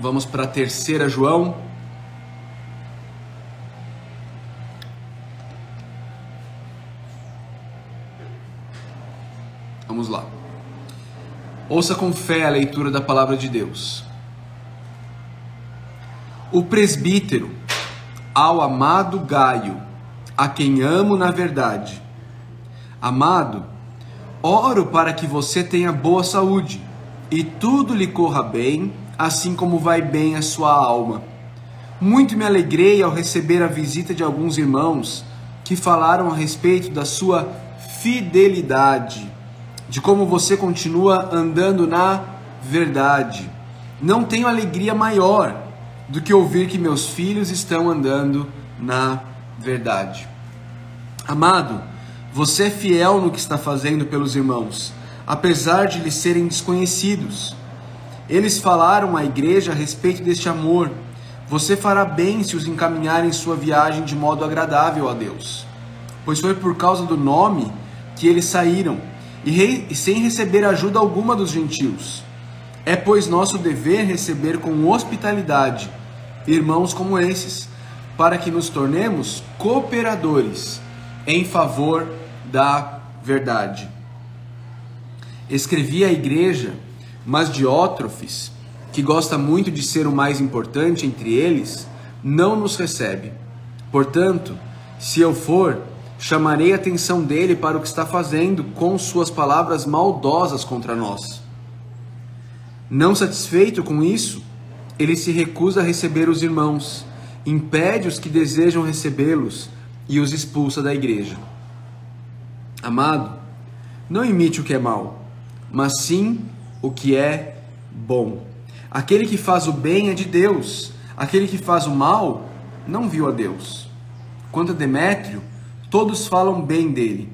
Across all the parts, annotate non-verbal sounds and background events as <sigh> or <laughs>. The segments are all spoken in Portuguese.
Vamos para a terceira João. Vamos lá. Ouça com fé a leitura da palavra de Deus. O presbítero, ao amado Gaio, a quem amo na verdade. Amado, oro para que você tenha boa saúde e tudo lhe corra bem, assim como vai bem a sua alma. Muito me alegrei ao receber a visita de alguns irmãos que falaram a respeito da sua fidelidade, de como você continua andando na verdade. Não tenho alegria maior do que ouvir que meus filhos estão andando na verdade. Amado, você é fiel no que está fazendo pelos irmãos apesar de lhes serem desconhecidos. Eles falaram à igreja a respeito deste amor. Você fará bem se os encaminhar em sua viagem de modo agradável a Deus, pois foi por causa do nome que eles saíram, e, rei, e sem receber ajuda alguma dos gentios. É, pois, nosso dever receber com hospitalidade irmãos como esses, para que nos tornemos cooperadores em favor da verdade. Escrevi à igreja, mas Diótrofes, que gosta muito de ser o mais importante entre eles, não nos recebe. Portanto, se eu for, chamarei a atenção dele para o que está fazendo com suas palavras maldosas contra nós. Não satisfeito com isso, ele se recusa a receber os irmãos, impede os que desejam recebê-los e os expulsa da igreja. Amado, não imite o que é mal mas sim o que é bom. Aquele que faz o bem é de Deus, aquele que faz o mal não viu a Deus. Quanto a Demétrio, todos falam bem dele,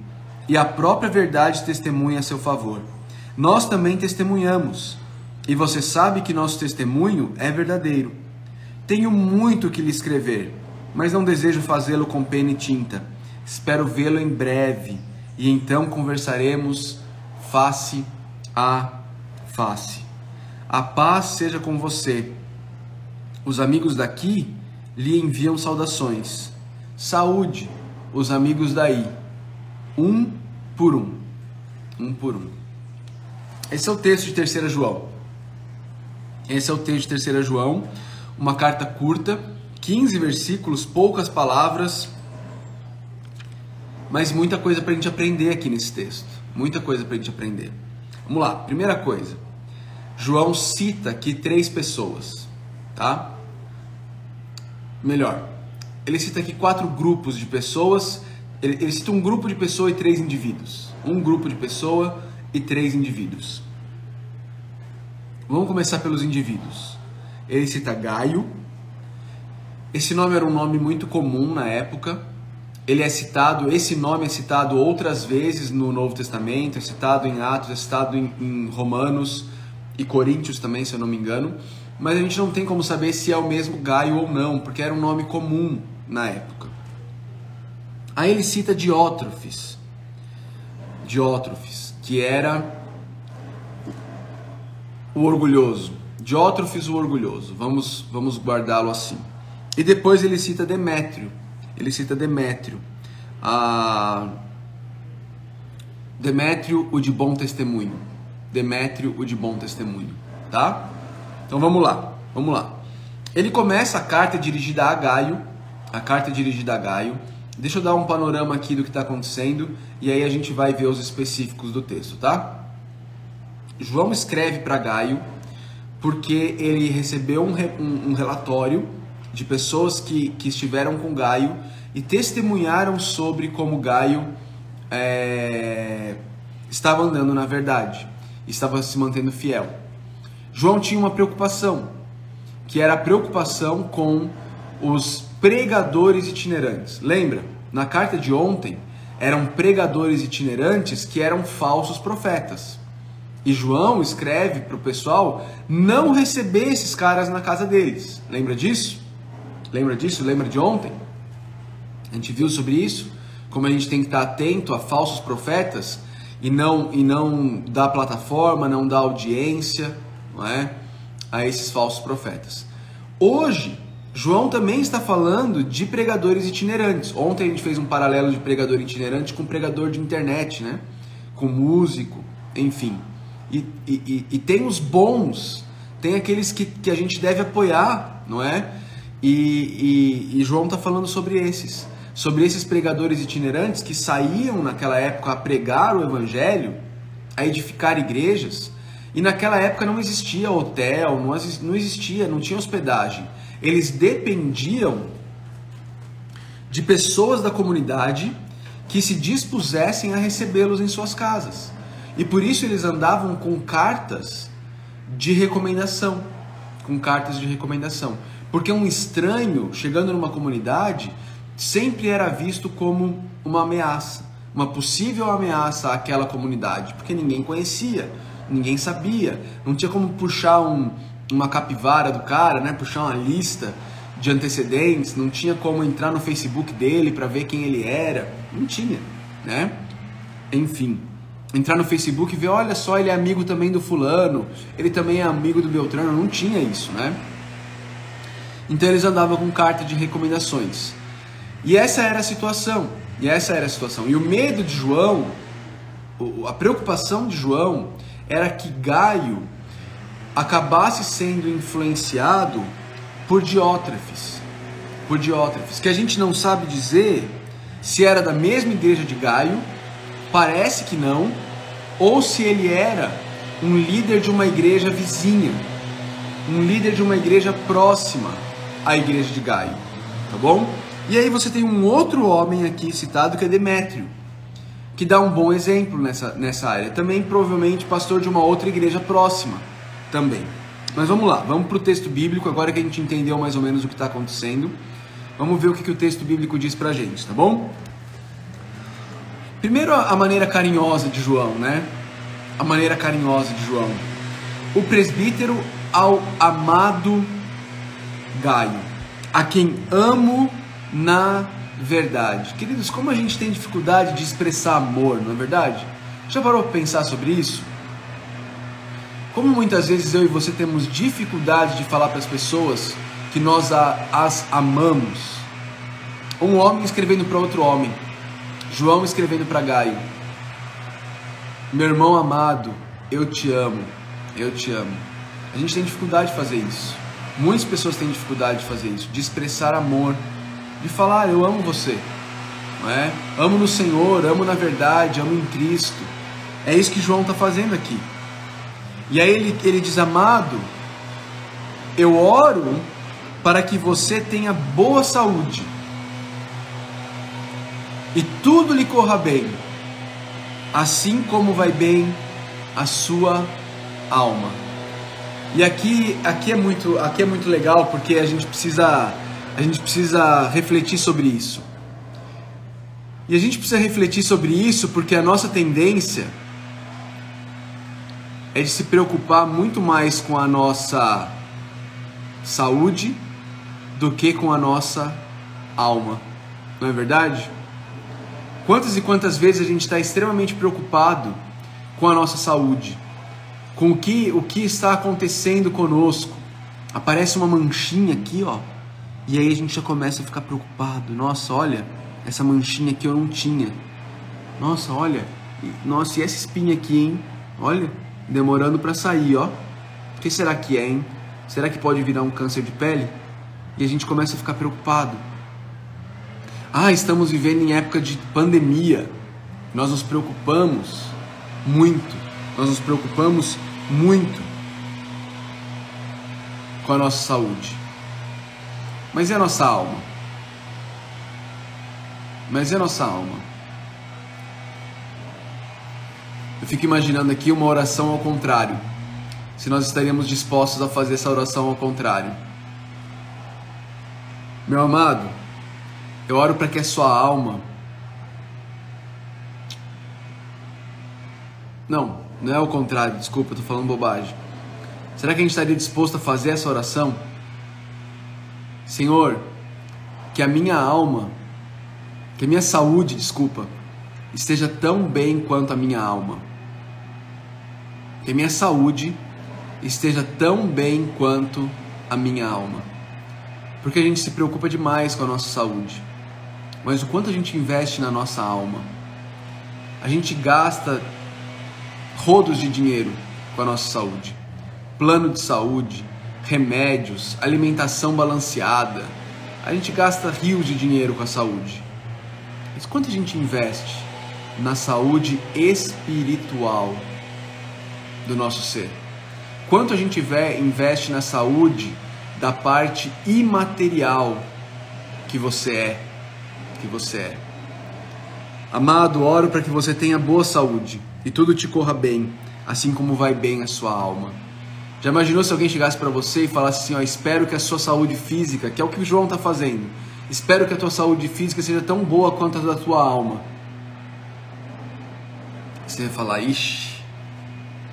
e a própria verdade testemunha a seu favor. Nós também testemunhamos, e você sabe que nosso testemunho é verdadeiro. Tenho muito que lhe escrever, mas não desejo fazê-lo com pena e tinta. Espero vê-lo em breve, e então conversaremos face a a face. A paz seja com você. Os amigos daqui lhe enviam saudações. Saúde, os amigos daí. Um por um. Um por um. Esse é o texto de Terceira João. Esse é o texto de Terceira João, uma carta curta, 15 versículos, poucas palavras, mas muita coisa para a gente aprender aqui nesse texto. Muita coisa para a gente aprender. Vamos lá, primeira coisa. João cita aqui três pessoas, tá? Melhor, ele cita aqui quatro grupos de pessoas. Ele, ele cita um grupo de pessoa e três indivíduos. Um grupo de pessoa e três indivíduos. Vamos começar pelos indivíduos. Ele cita Gaio. Esse nome era um nome muito comum na época ele é citado, esse nome é citado outras vezes no Novo Testamento, é citado em Atos, é citado em, em, Romanos e Coríntios também, se eu não me engano, mas a gente não tem como saber se é o mesmo Gaio ou não, porque era um nome comum na época. Aí ele cita Diótrofes, Diótrofes, que era o orgulhoso, Diótrofes o orgulhoso, vamos, vamos guardá-lo assim. E depois ele cita Demétrio, ele cita Demétrio. A Demétrio, o de bom testemunho. Demétrio, o de bom testemunho, tá? Então vamos lá, vamos lá. Ele começa a carta dirigida a Gaio, a carta dirigida a Gaio. Deixa eu dar um panorama aqui do que está acontecendo e aí a gente vai ver os específicos do texto, tá? João escreve para Gaio porque ele recebeu um, um, um relatório de pessoas que, que estiveram com Gaio e testemunharam sobre como Gaio é, estava andando na verdade, estava se mantendo fiel. João tinha uma preocupação, que era a preocupação com os pregadores itinerantes. Lembra? Na carta de ontem, eram pregadores itinerantes que eram falsos profetas. E João escreve para o pessoal não receber esses caras na casa deles. Lembra disso? Lembra disso? Lembra de ontem? A gente viu sobre isso, como a gente tem que estar atento a falsos profetas e não e não dar plataforma, não dar audiência, não é? a esses falsos profetas. Hoje, João também está falando de pregadores itinerantes. Ontem a gente fez um paralelo de pregador itinerante com pregador de internet, né? Com músico, enfim. E, e, e tem os bons, tem aqueles que, que a gente deve apoiar, não é? E, e, e João está falando sobre esses, sobre esses pregadores itinerantes que saíam naquela época a pregar o evangelho, a edificar igrejas, e naquela época não existia hotel, não existia, não tinha hospedagem. Eles dependiam de pessoas da comunidade que se dispusessem a recebê-los em suas casas. E por isso eles andavam com cartas de recomendação, com cartas de recomendação. Porque um estranho chegando numa comunidade sempre era visto como uma ameaça, uma possível ameaça àquela comunidade, porque ninguém conhecia, ninguém sabia, não tinha como puxar um, uma capivara do cara, né? puxar uma lista de antecedentes, não tinha como entrar no Facebook dele para ver quem ele era, não tinha, né? Enfim, entrar no Facebook e ver, olha só, ele é amigo também do fulano, ele também é amigo do Beltrano, não tinha isso, né? Então eles andavam com carta de recomendações. E essa era a situação. E essa era a situação. E o medo de João, a preocupação de João era que Gaio acabasse sendo influenciado por Diótrefes. Por Diótrefes, que a gente não sabe dizer se era da mesma igreja de Gaio, parece que não, ou se ele era um líder de uma igreja vizinha, um líder de uma igreja próxima à igreja de Gaio, tá bom? E aí você tem um outro homem aqui citado que é Demétrio, que dá um bom exemplo nessa, nessa área. Também provavelmente pastor de uma outra igreja próxima também. Mas vamos lá, vamos para o texto bíblico, agora que a gente entendeu mais ou menos o que está acontecendo. Vamos ver o que, que o texto bíblico diz para a gente, tá bom? Primeiro a maneira carinhosa de João, né? A maneira carinhosa de João. O presbítero ao amado Gaio, a quem amo na verdade. Queridos, como a gente tem dificuldade de expressar amor, não é verdade? Já parou para pensar sobre isso? Como muitas vezes eu e você temos dificuldade de falar para as pessoas que nós as amamos. Um homem escrevendo para outro homem, João escrevendo para Gaio: Meu irmão amado, eu te amo, eu te amo. A gente tem dificuldade de fazer isso. Muitas pessoas têm dificuldade de fazer isso, de expressar amor, de falar eu amo você, não é? Amo no Senhor, amo na verdade, amo em Cristo. É isso que João está fazendo aqui. E aí ele, ele diz, amado, eu oro para que você tenha boa saúde e tudo lhe corra bem, assim como vai bem a sua alma. E aqui, aqui é muito, aqui é muito legal porque a gente precisa, a gente precisa refletir sobre isso. E a gente precisa refletir sobre isso porque a nossa tendência é de se preocupar muito mais com a nossa saúde do que com a nossa alma. Não é verdade? Quantas e quantas vezes a gente está extremamente preocupado com a nossa saúde, com o que, o que está acontecendo conosco. Aparece uma manchinha aqui, ó, e aí a gente já começa a ficar preocupado. Nossa, olha, essa manchinha aqui eu não tinha. Nossa, olha, nossa, e essa espinha aqui, hein? Olha, demorando para sair, ó. O que será que é, hein? Será que pode virar um câncer de pele? E a gente começa a ficar preocupado. Ah, estamos vivendo em época de pandemia. Nós nos preocupamos muito. Nós nos preocupamos muito com a nossa saúde. Mas e a nossa alma? Mas e a nossa alma? Eu fico imaginando aqui uma oração ao contrário. Se nós estaríamos dispostos a fazer essa oração ao contrário. Meu amado, eu oro para que a sua alma. Não, não é o contrário, desculpa, estou falando bobagem. Será que a gente estaria disposto a fazer essa oração? Senhor, que a minha alma, que a minha saúde, desculpa, esteja tão bem quanto a minha alma. Que a minha saúde esteja tão bem quanto a minha alma. Porque a gente se preocupa demais com a nossa saúde. Mas o quanto a gente investe na nossa alma? A gente gasta rodos de dinheiro com a nossa saúde. Plano de saúde, remédios, alimentação balanceada. A gente gasta rios de dinheiro com a saúde. Mas quanto a gente investe na saúde espiritual do nosso ser? Quanto a gente investe na saúde da parte imaterial que você é, que você é? Amado, oro para que você tenha boa saúde e tudo te corra bem, assim como vai bem a sua alma. Já imaginou se alguém chegasse para você e falasse assim, ó, espero que a sua saúde física, que é o que o João está fazendo, espero que a tua saúde física seja tão boa quanto a da tua alma. Você vai falar, ixi,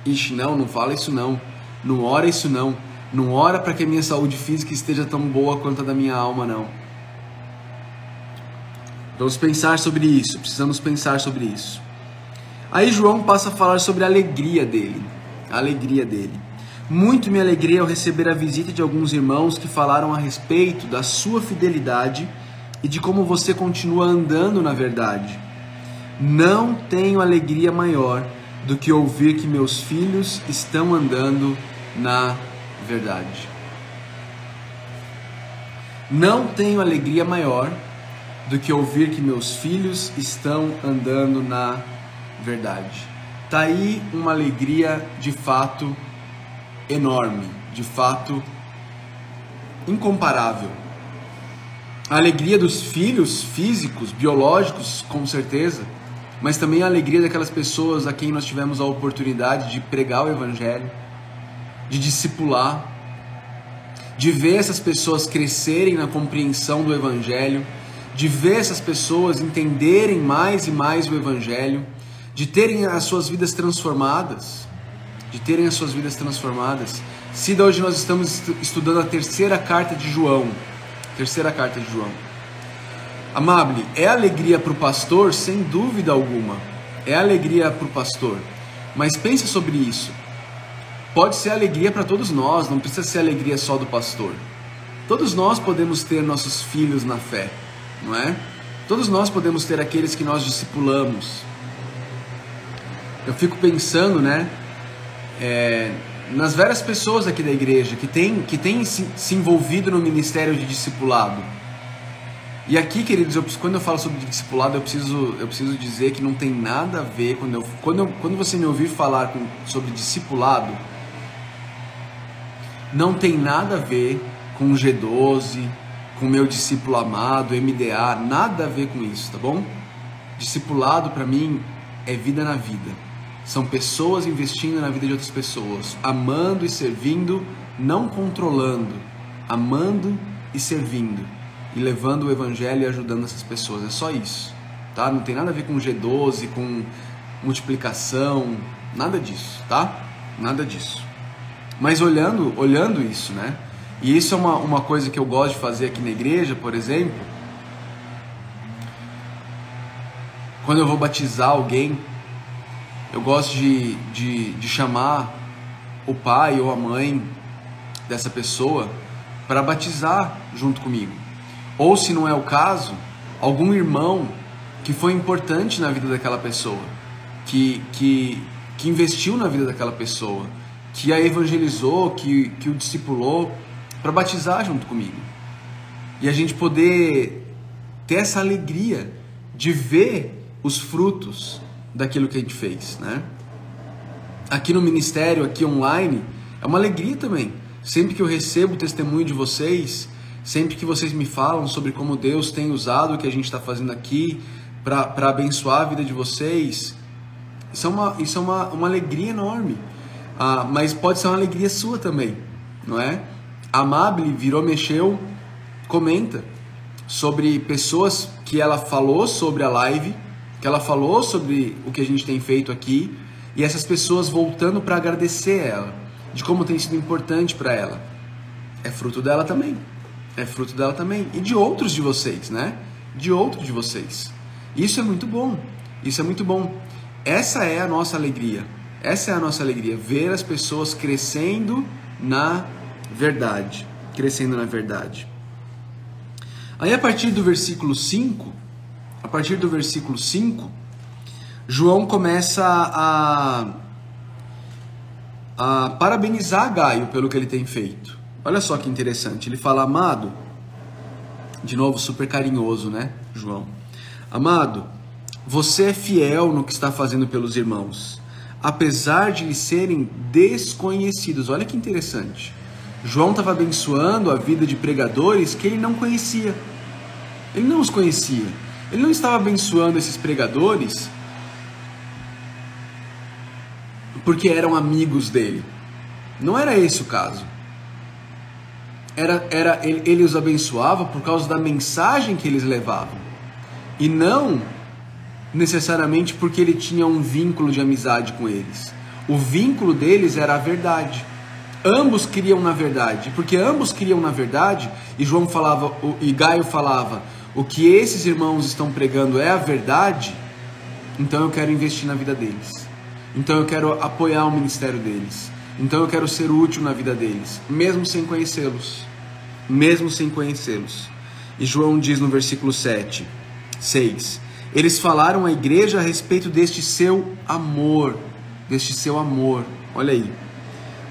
ixi, não, não fala isso não, não ora isso não, não ora para que a minha saúde física esteja tão boa quanto a da minha alma não. Vamos pensar sobre isso, precisamos pensar sobre isso. Aí João passa a falar sobre a alegria dele, a alegria dele. Muito me alegrei ao receber a visita de alguns irmãos que falaram a respeito da sua fidelidade e de como você continua andando na verdade. Não tenho alegria maior do que ouvir que meus filhos estão andando na verdade. Não tenho alegria maior do que ouvir que meus filhos estão andando na verdade. Tá aí uma alegria de fato enorme, de fato incomparável. A alegria dos filhos físicos, biológicos, com certeza, mas também a alegria daquelas pessoas a quem nós tivemos a oportunidade de pregar o evangelho, de discipular, de ver essas pessoas crescerem na compreensão do evangelho, de ver essas pessoas entenderem mais e mais o Evangelho, de terem as suas vidas transformadas, de terem as suas vidas transformadas. Cida, hoje nós estamos estudando a terceira carta de João. Terceira carta de João. Amable, é alegria para o pastor? Sem dúvida alguma. É alegria para o pastor. Mas pensa sobre isso. Pode ser alegria para todos nós, não precisa ser alegria só do pastor. Todos nós podemos ter nossos filhos na fé não é? Todos nós podemos ter aqueles que nós discipulamos. Eu fico pensando, né, é, nas várias pessoas aqui da igreja que têm que tem se, se, envolvido no ministério de discipulado. E aqui, queridos, eu, quando eu falo sobre discipulado, eu preciso, eu preciso dizer que não tem nada a ver quando eu, quando, eu, quando você me ouvir falar com, sobre discipulado, não tem nada a ver com G12, com meu discípulo amado, MDA, nada a ver com isso, tá bom? Discipulado para mim é vida na vida. São pessoas investindo na vida de outras pessoas, amando e servindo, não controlando, amando e servindo e levando o evangelho e ajudando essas pessoas. É só isso, tá? Não tem nada a ver com G12, com multiplicação, nada disso, tá? Nada disso. Mas olhando, olhando isso, né? E isso é uma, uma coisa que eu gosto de fazer aqui na igreja, por exemplo. Quando eu vou batizar alguém, eu gosto de, de, de chamar o pai ou a mãe dessa pessoa para batizar junto comigo. Ou, se não é o caso, algum irmão que foi importante na vida daquela pessoa, que, que, que investiu na vida daquela pessoa, que a evangelizou, que, que o discipulou para batizar junto comigo. E a gente poder ter essa alegria de ver os frutos daquilo que a gente fez, né? Aqui no ministério, aqui online, é uma alegria também. Sempre que eu recebo o testemunho de vocês, sempre que vocês me falam sobre como Deus tem usado o que a gente está fazendo aqui para abençoar a vida de vocês, isso é uma, isso é uma, uma alegria enorme. Ah, mas pode ser uma alegria sua também, não é? Amable virou, mexeu, comenta sobre pessoas que ela falou sobre a live, que ela falou sobre o que a gente tem feito aqui, e essas pessoas voltando para agradecer ela, de como tem sido importante para ela. É fruto dela também. É fruto dela também. E de outros de vocês, né? De outros de vocês. Isso é muito bom. Isso é muito bom. Essa é a nossa alegria. Essa é a nossa alegria, ver as pessoas crescendo na verdade, crescendo na verdade. Aí a partir do versículo 5, a partir do versículo 5, João começa a, a parabenizar Gaio pelo que ele tem feito. Olha só que interessante, ele fala, amado, de novo super carinhoso, né, João? Amado, você é fiel no que está fazendo pelos irmãos, apesar de lhes serem desconhecidos. Olha que interessante. João estava abençoando a vida de pregadores que ele não conhecia. Ele não os conhecia. Ele não estava abençoando esses pregadores porque eram amigos dele. Não era esse o caso. Era, era ele, ele os abençoava por causa da mensagem que eles levavam. E não necessariamente porque ele tinha um vínculo de amizade com eles. O vínculo deles era a verdade. Ambos criam na verdade, porque ambos criam na verdade, e João falava, e Gaio falava, o que esses irmãos estão pregando é a verdade, então eu quero investir na vida deles. Então eu quero apoiar o ministério deles. Então eu quero ser útil na vida deles, mesmo sem conhecê-los. Mesmo sem conhecê-los. E João diz no versículo 7, 6: Eles falaram à igreja a respeito deste seu amor, deste seu amor. Olha aí.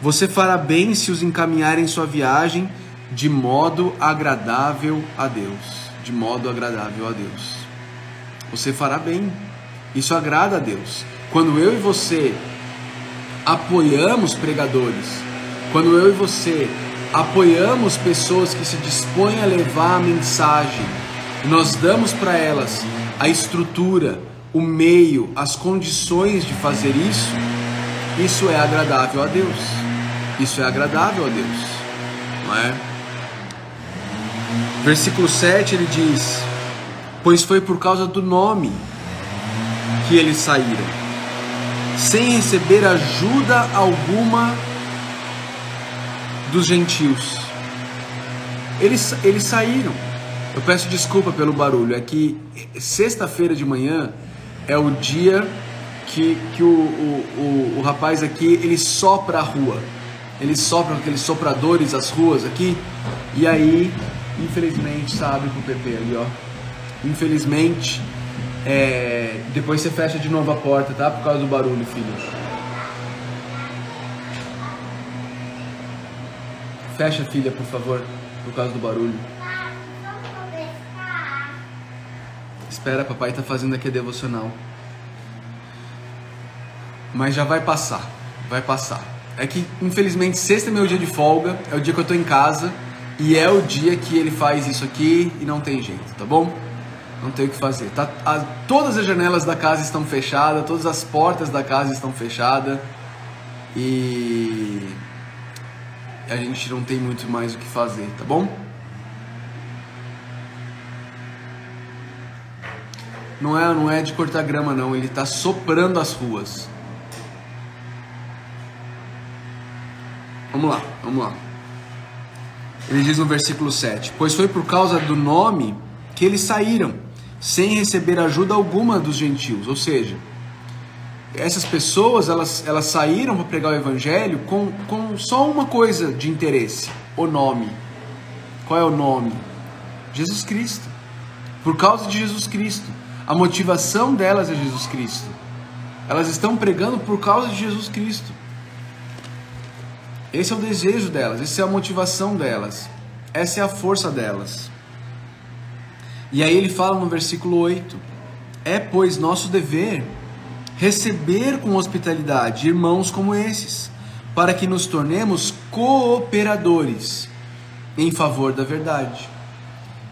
Você fará bem se os encaminhar em sua viagem de modo agradável a Deus. De modo agradável a Deus. Você fará bem. Isso agrada a Deus. Quando eu e você apoiamos pregadores, quando eu e você apoiamos pessoas que se dispõem a levar a mensagem, nós damos para elas a estrutura, o meio, as condições de fazer isso, isso é agradável a Deus. Isso é agradável a Deus, não é? Versículo 7 ele diz: Pois foi por causa do nome que eles saíram, sem receber ajuda alguma dos gentios. Eles, eles saíram. Eu peço desculpa pelo barulho, é que sexta-feira de manhã é o dia que, que o, o, o, o rapaz aqui ele sopra a rua eles sopram aqueles sopradores as ruas aqui, e aí, infelizmente, sabe pro PP ali, ó. Infelizmente, é, depois você fecha de novo a porta, tá? Por causa do barulho, filho. Fecha, filha, por favor, por causa do barulho. Espera, papai tá fazendo aqui a devocional. Mas já vai passar, vai passar. É que, infelizmente, sexta é meu dia de folga, é o dia que eu tô em casa e é o dia que ele faz isso aqui e não tem jeito, tá bom? Não tem o que fazer. Tá, a, todas as janelas da casa estão fechadas, todas as portas da casa estão fechadas e a gente não tem muito mais o que fazer, tá bom? Não é, não é de cortar grama não, ele tá soprando as ruas. Vamos lá, vamos lá. Ele diz no versículo 7: Pois foi por causa do nome que eles saíram, sem receber ajuda alguma dos gentios. Ou seja, essas pessoas elas, elas saíram para pregar o evangelho com, com só uma coisa de interesse: o nome. Qual é o nome? Jesus Cristo. Por causa de Jesus Cristo. A motivação delas é Jesus Cristo. Elas estão pregando por causa de Jesus Cristo. Esse é o desejo delas, essa é a motivação delas, essa é a força delas. E aí ele fala no versículo 8: É, pois, nosso dever receber com hospitalidade irmãos como esses, para que nos tornemos cooperadores em favor da verdade.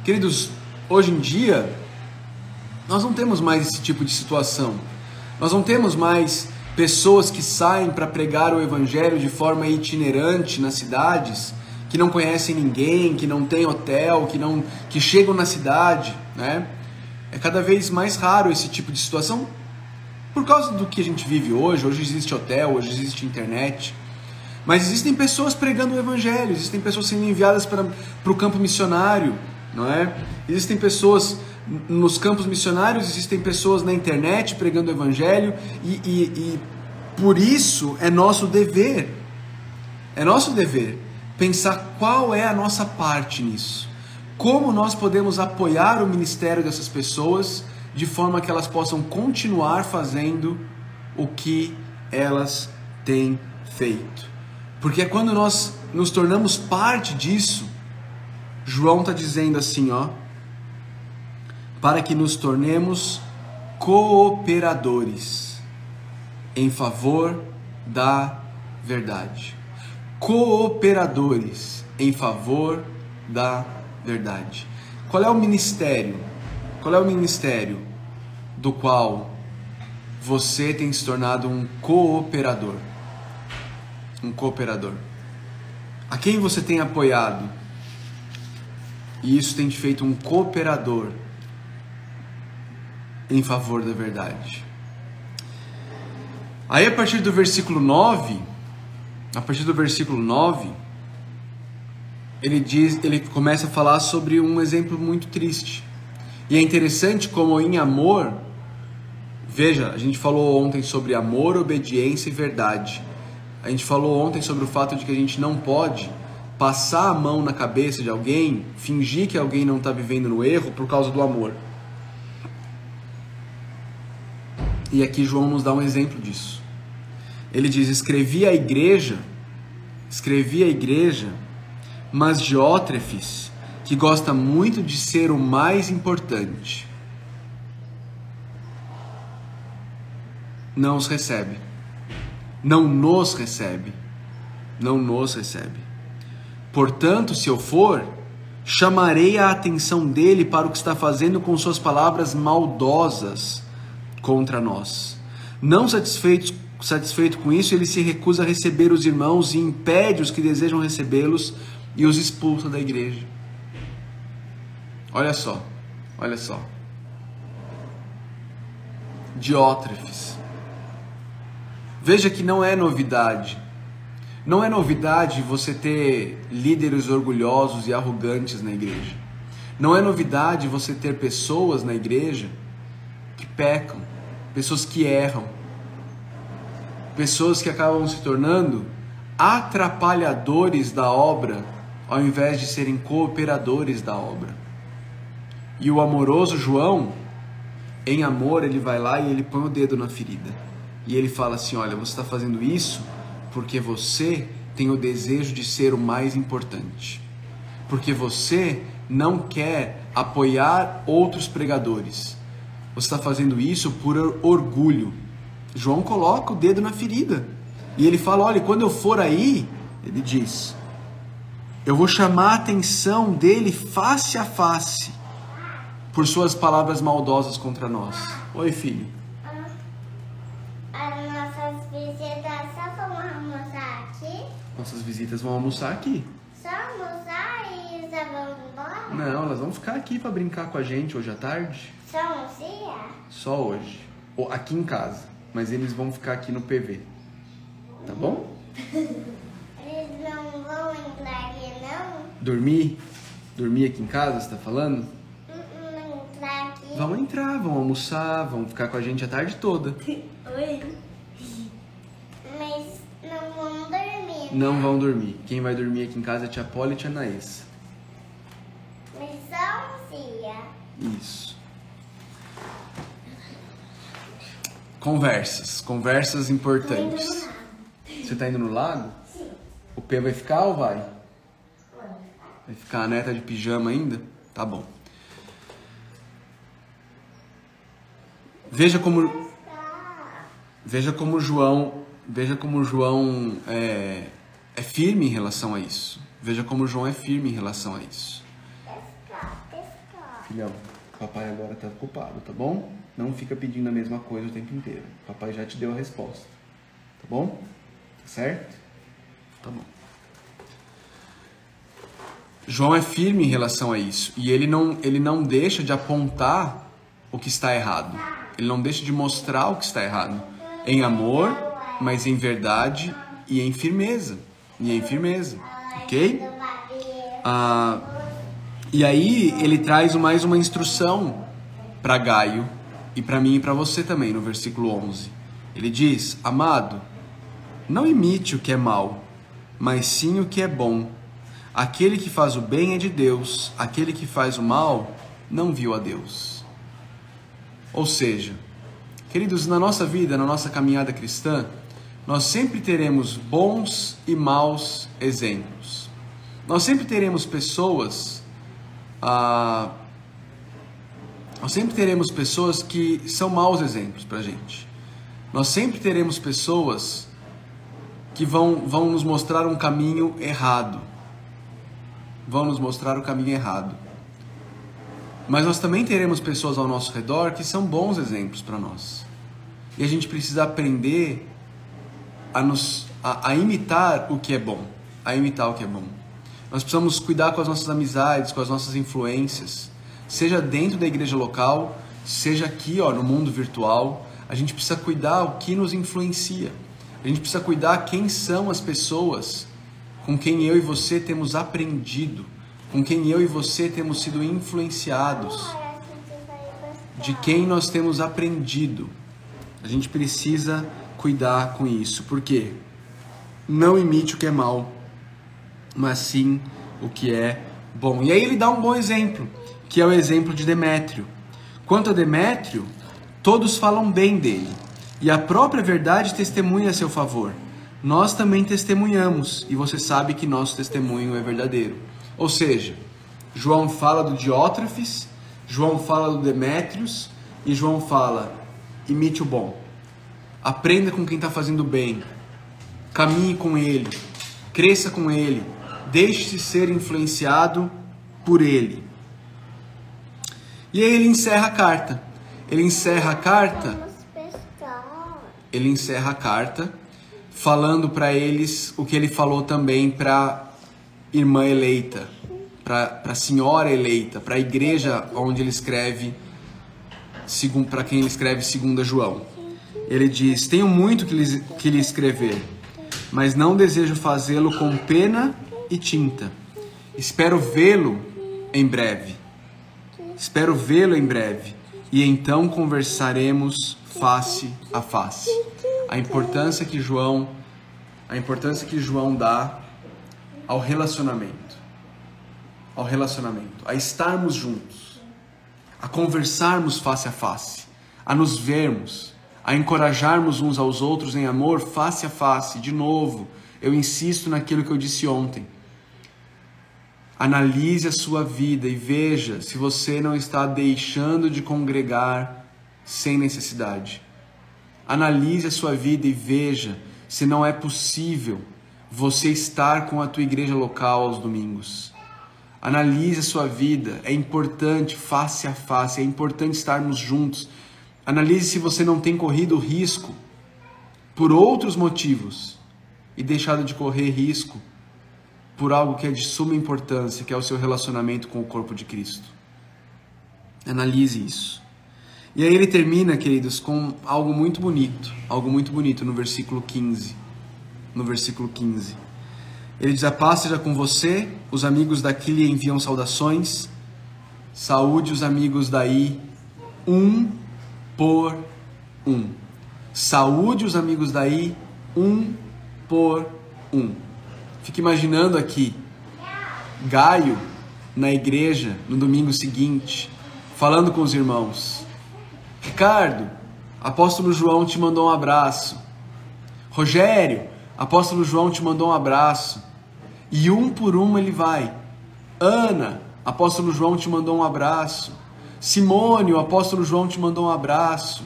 Queridos, hoje em dia, nós não temos mais esse tipo de situação. Nós não temos mais pessoas que saem para pregar o evangelho de forma itinerante nas cidades, que não conhecem ninguém, que não tem hotel, que não que chegam na cidade, né? É cada vez mais raro esse tipo de situação por causa do que a gente vive hoje. Hoje existe hotel, hoje existe internet. Mas existem pessoas pregando o evangelho, existem pessoas sendo enviadas para, para o campo missionário, não é? Existem pessoas nos campos missionários existem pessoas na internet pregando o evangelho e, e, e Por isso é nosso dever, é nosso dever pensar qual é a nossa parte nisso. Como nós podemos apoiar o ministério dessas pessoas de forma que elas possam continuar fazendo o que elas têm feito. Porque é quando nós nos tornamos parte disso, João está dizendo assim, ó, para que nos tornemos cooperadores em favor da verdade. Cooperadores em favor da verdade. Qual é o ministério? Qual é o ministério do qual você tem se tornado um cooperador? Um cooperador. A quem você tem apoiado? E isso tem te feito um cooperador em favor da verdade. Aí a partir do versículo 9, a partir do versículo 9, ele diz, ele começa a falar sobre um exemplo muito triste. E é interessante como em amor, veja, a gente falou ontem sobre amor, obediência e verdade. A gente falou ontem sobre o fato de que a gente não pode passar a mão na cabeça de alguém, fingir que alguém não está vivendo no erro por causa do amor. E aqui João nos dá um exemplo disso. Ele diz: Escrevi a igreja, escrevi a igreja, mas Diótrefes, que gosta muito de ser o mais importante, não os recebe. Não nos recebe. Não nos recebe. Portanto, se eu for, chamarei a atenção dele para o que está fazendo com suas palavras maldosas contra nós. Não satisfeito, satisfeito com isso, ele se recusa a receber os irmãos e impede os que desejam recebê-los e os expulsa da igreja. Olha só, olha só. Diótrefes. Veja que não é novidade. Não é novidade você ter líderes orgulhosos e arrogantes na igreja. Não é novidade você ter pessoas na igreja que pecam, pessoas que erram, pessoas que acabam se tornando atrapalhadores da obra ao invés de serem cooperadores da obra. E o amoroso João, em amor, ele vai lá e ele põe o dedo na ferida. E ele fala assim: Olha, você está fazendo isso porque você tem o desejo de ser o mais importante. Porque você não quer apoiar outros pregadores você está fazendo isso por orgulho. João coloca o dedo na ferida. E ele fala: olha, quando eu for aí, ele diz, eu vou chamar a atenção dele face a face por suas palavras maldosas contra nós. Oi, filho. As nossas visitas só vão almoçar aqui? Nossas visitas vão almoçar aqui. Só almoçar e já vão embora? Não, elas vão ficar aqui para brincar com a gente hoje à tarde. Só um dia? Só hoje. Ou aqui em casa. Mas eles vão ficar aqui no PV. Tá bom? <laughs> Eles não vão entrar aqui, não? Dormir? Dormir aqui em casa, você tá falando? Não, não entrar aqui. Vão entrar, vão almoçar, vão ficar com a gente a tarde toda. <laughs> Oi. Mas não vão dormir. Não vão dormir. Quem vai dormir aqui em casa é tia Polly e tia Naís. Mas só um dia. Isso. Conversas, conversas importantes. Você tá indo no lago? Sim. O P vai ficar ou vai? Vai ficar a neta de pijama ainda? Tá bom. Veja como veja como João veja como João é, é firme em relação a isso. Veja como João é firme em relação a isso. Pescar, pescar. Filhão, papai agora tá ocupado, tá bom? Não fica pedindo a mesma coisa o tempo inteiro. Papai já te deu a resposta. Tá bom? Tá certo? Tá bom. João é firme em relação a isso e ele não, ele não deixa de apontar o que está errado. Ele não deixa de mostrar o que está errado. Em amor, mas em verdade e em firmeza. E em firmeza. Ok? Ah, e aí ele traz mais uma instrução para Gaio e para mim e para você também no versículo 11. Ele diz: Amado, não imite o que é mal, mas sim o que é bom. Aquele que faz o bem é de Deus, aquele que faz o mal não viu a Deus. Ou seja, queridos, na nossa vida, na nossa caminhada cristã, nós sempre teremos bons e maus exemplos. Nós sempre teremos pessoas, ah, nós sempre teremos pessoas que são maus exemplos para gente. Nós sempre teremos pessoas que vão, vão nos mostrar um caminho errado. Vão nos mostrar o caminho errado. Mas nós também teremos pessoas ao nosso redor que são bons exemplos para nós. E a gente precisa aprender a, nos, a, a imitar o que é bom. A imitar o que é bom. Nós precisamos cuidar com as nossas amizades, com as nossas influências, seja dentro da igreja local, seja aqui ó, no mundo virtual. A gente precisa cuidar o que nos influencia. A gente precisa cuidar quem são as pessoas com quem eu e você temos aprendido, com quem eu e você temos sido influenciados, de quem nós temos aprendido. A gente precisa cuidar com isso, porque não imite o que é mal, mas sim o que é bom. E aí ele dá um bom exemplo, que é o exemplo de Demétrio. Quanto a Demétrio, todos falam bem dele, e a própria verdade testemunha a seu favor. Nós também testemunhamos, e você sabe que nosso testemunho é verdadeiro. Ou seja, João fala do Diótrefes, João fala do Demétrios, e João fala: imite o bom. Aprenda com quem está fazendo bem. Caminhe com ele. Cresça com ele. Deixe-se ser influenciado por ele. E aí ele encerra a carta. Ele encerra a carta ele encerra a carta falando para eles o que ele falou também para irmã eleita, para a senhora eleita, para a igreja onde ele escreve, para quem ele escreve segunda João. Ele diz: Tenho muito que lhe, que lhe escrever, mas não desejo fazê-lo com pena e tinta. Espero vê-lo em breve. Espero vê-lo em breve e então conversaremos face a face. A importância que João, a importância que João dá ao relacionamento, ao relacionamento, a estarmos juntos, a conversarmos face a face, a nos vermos, a encorajarmos uns aos outros em amor face a face. De novo, eu insisto naquilo que eu disse ontem. Analise a sua vida e veja se você não está deixando de congregar sem necessidade. Analise a sua vida e veja se não é possível você estar com a tua igreja local aos domingos. Analise a sua vida, é importante face a face, é importante estarmos juntos. Analise se você não tem corrido risco por outros motivos e deixado de correr risco por algo que é de suma importância, que é o seu relacionamento com o corpo de Cristo. Analise isso. E aí ele termina, queridos, com algo muito bonito, algo muito bonito no versículo 15. No versículo 15. Ele diz: A paz seja com você, os amigos daqui lhe enviam saudações. Saúde os amigos daí, um por um. Saúde os amigos daí, um por um. Fique imaginando aqui, Gaio na igreja no domingo seguinte, falando com os irmãos. Ricardo, apóstolo João te mandou um abraço. Rogério, apóstolo João te mandou um abraço. E um por um ele vai. Ana, apóstolo João te mandou um abraço. Simone, o apóstolo João te mandou um abraço.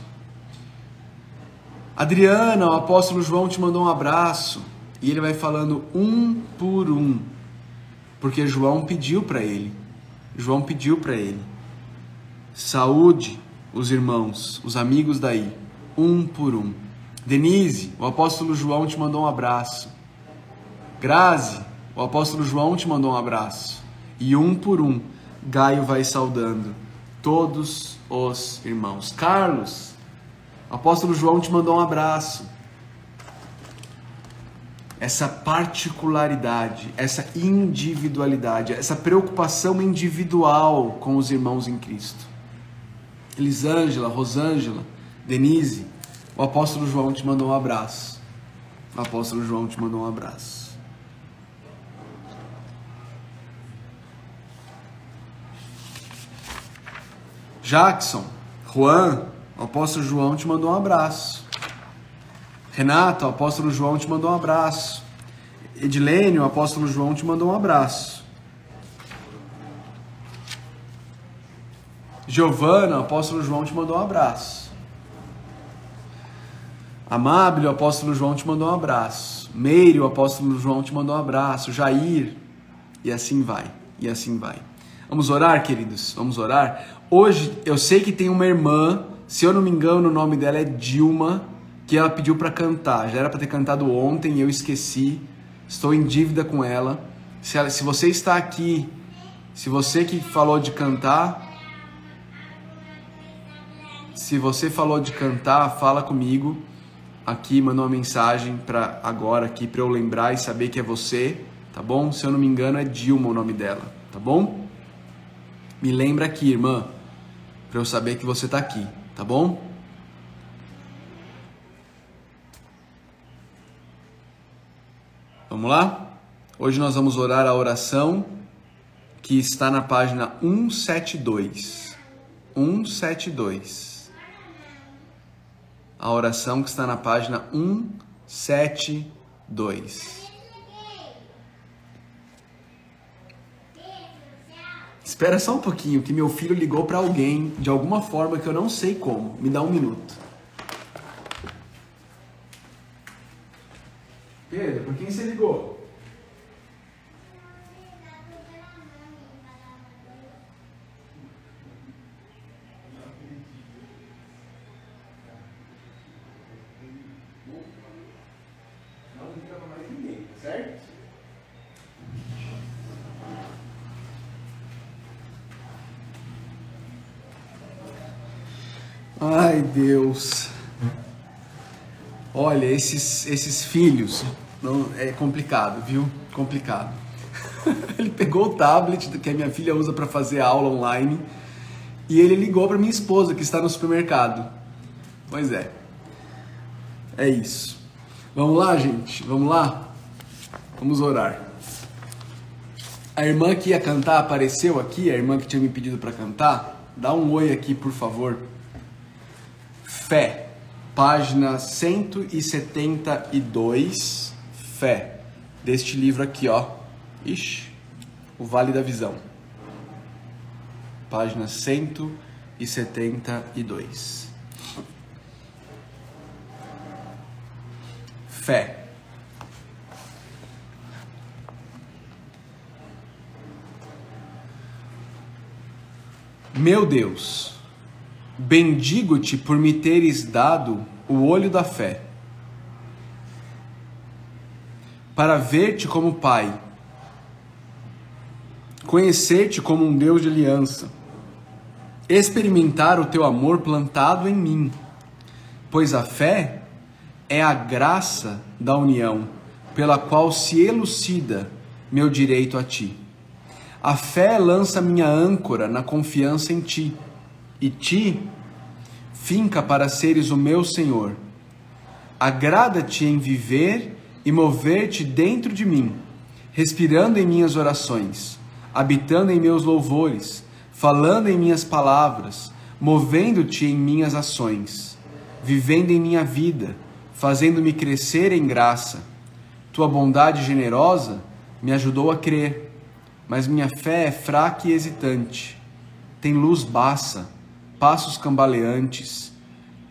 Adriana, o apóstolo João te mandou um abraço. E ele vai falando um por um. Porque João pediu para ele. João pediu para ele. Saúde, os irmãos, os amigos daí, um por um. Denise, o apóstolo João te mandou um abraço. Grazi, o apóstolo João te mandou um abraço. E um por um, Gaio vai saudando todos os irmãos. Carlos, o apóstolo João te mandou um abraço. Essa particularidade, essa individualidade, essa preocupação individual com os irmãos em Cristo. Elisângela, Rosângela, Denise, O apóstolo João te mandou um abraço. O apóstolo João te mandou um abraço. Jackson, Juan, o apóstolo João te mandou um abraço. Renata, o apóstolo João te mandou um abraço. Edilene, o apóstolo João te mandou um abraço. Giovana, o apóstolo João te mandou um abraço. Amável, o apóstolo João te mandou um abraço. Meire, o apóstolo João te mandou um abraço. Jair, e assim vai, e assim vai. Vamos orar, queridos? Vamos orar? Hoje eu sei que tem uma irmã, se eu não me engano, o nome dela é Dilma, que ela pediu para cantar. Já era para ter cantado ontem e eu esqueci. Estou em dívida com ela. Se, ela, se você está aqui, se você que falou de cantar, se você falou de cantar, fala comigo aqui, manda uma mensagem para agora aqui para eu lembrar e saber que é você, tá bom? Se eu não me engano é Dilma o nome dela, tá bom? Me lembra aqui, irmã para eu saber que você está aqui, tá bom? Vamos lá? Hoje nós vamos orar a oração que está na página 172. 172. A oração que está na página 172. Espera só um pouquinho, que meu filho ligou para alguém de alguma forma que eu não sei como. Me dá um minuto. Pedro, por quem você ligou? Não liga para mais ninguém, certo? Ai, Deus. Olha, esses, esses filhos, não, é complicado, viu? Complicado. <laughs> ele pegou o tablet que a minha filha usa para fazer aula online e ele ligou para minha esposa que está no supermercado. Pois é. É isso. Vamos lá, gente? Vamos lá? Vamos orar. A irmã que ia cantar apareceu aqui, a irmã que tinha me pedido para cantar. Dá um oi aqui, por favor. Fé, página 172, Fé, deste livro aqui, ó. Ixi, o Vale da Visão. Página 172. Fé. Meu Deus, Bendigo-te por me teres dado o olho da fé, para ver-te como Pai, conhecer-te como um Deus de aliança, experimentar o teu amor plantado em mim, pois a fé é a graça da união pela qual se elucida meu direito a ti. A fé lança minha âncora na confiança em ti e ti finca para seres o meu Senhor. Agrada-te em viver e mover-te dentro de mim, respirando em minhas orações, habitando em meus louvores, falando em minhas palavras, movendo-te em minhas ações, vivendo em minha vida, fazendo-me crescer em graça. Tua bondade generosa me ajudou a crer, mas minha fé é fraca e hesitante. Tem luz baça passos cambaleantes,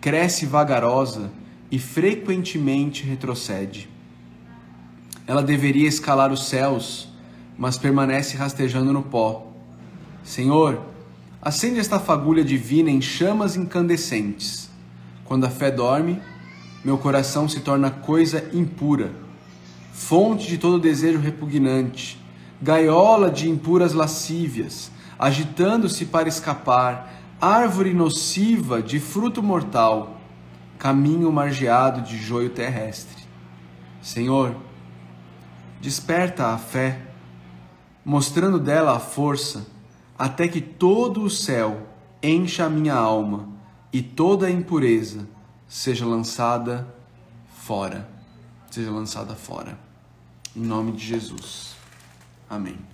cresce vagarosa e frequentemente retrocede. Ela deveria escalar os céus, mas permanece rastejando no pó. Senhor, acende esta fagulha divina em chamas incandescentes. Quando a fé dorme, meu coração se torna coisa impura, fonte de todo desejo repugnante, gaiola de impuras lascívias, agitando-se para escapar, árvore nociva de fruto mortal, caminho margeado de joio terrestre. Senhor, desperta a fé, mostrando dela a força, até que todo o céu encha a minha alma e toda a impureza seja lançada fora. Seja lançada fora. Em nome de Jesus. Amém.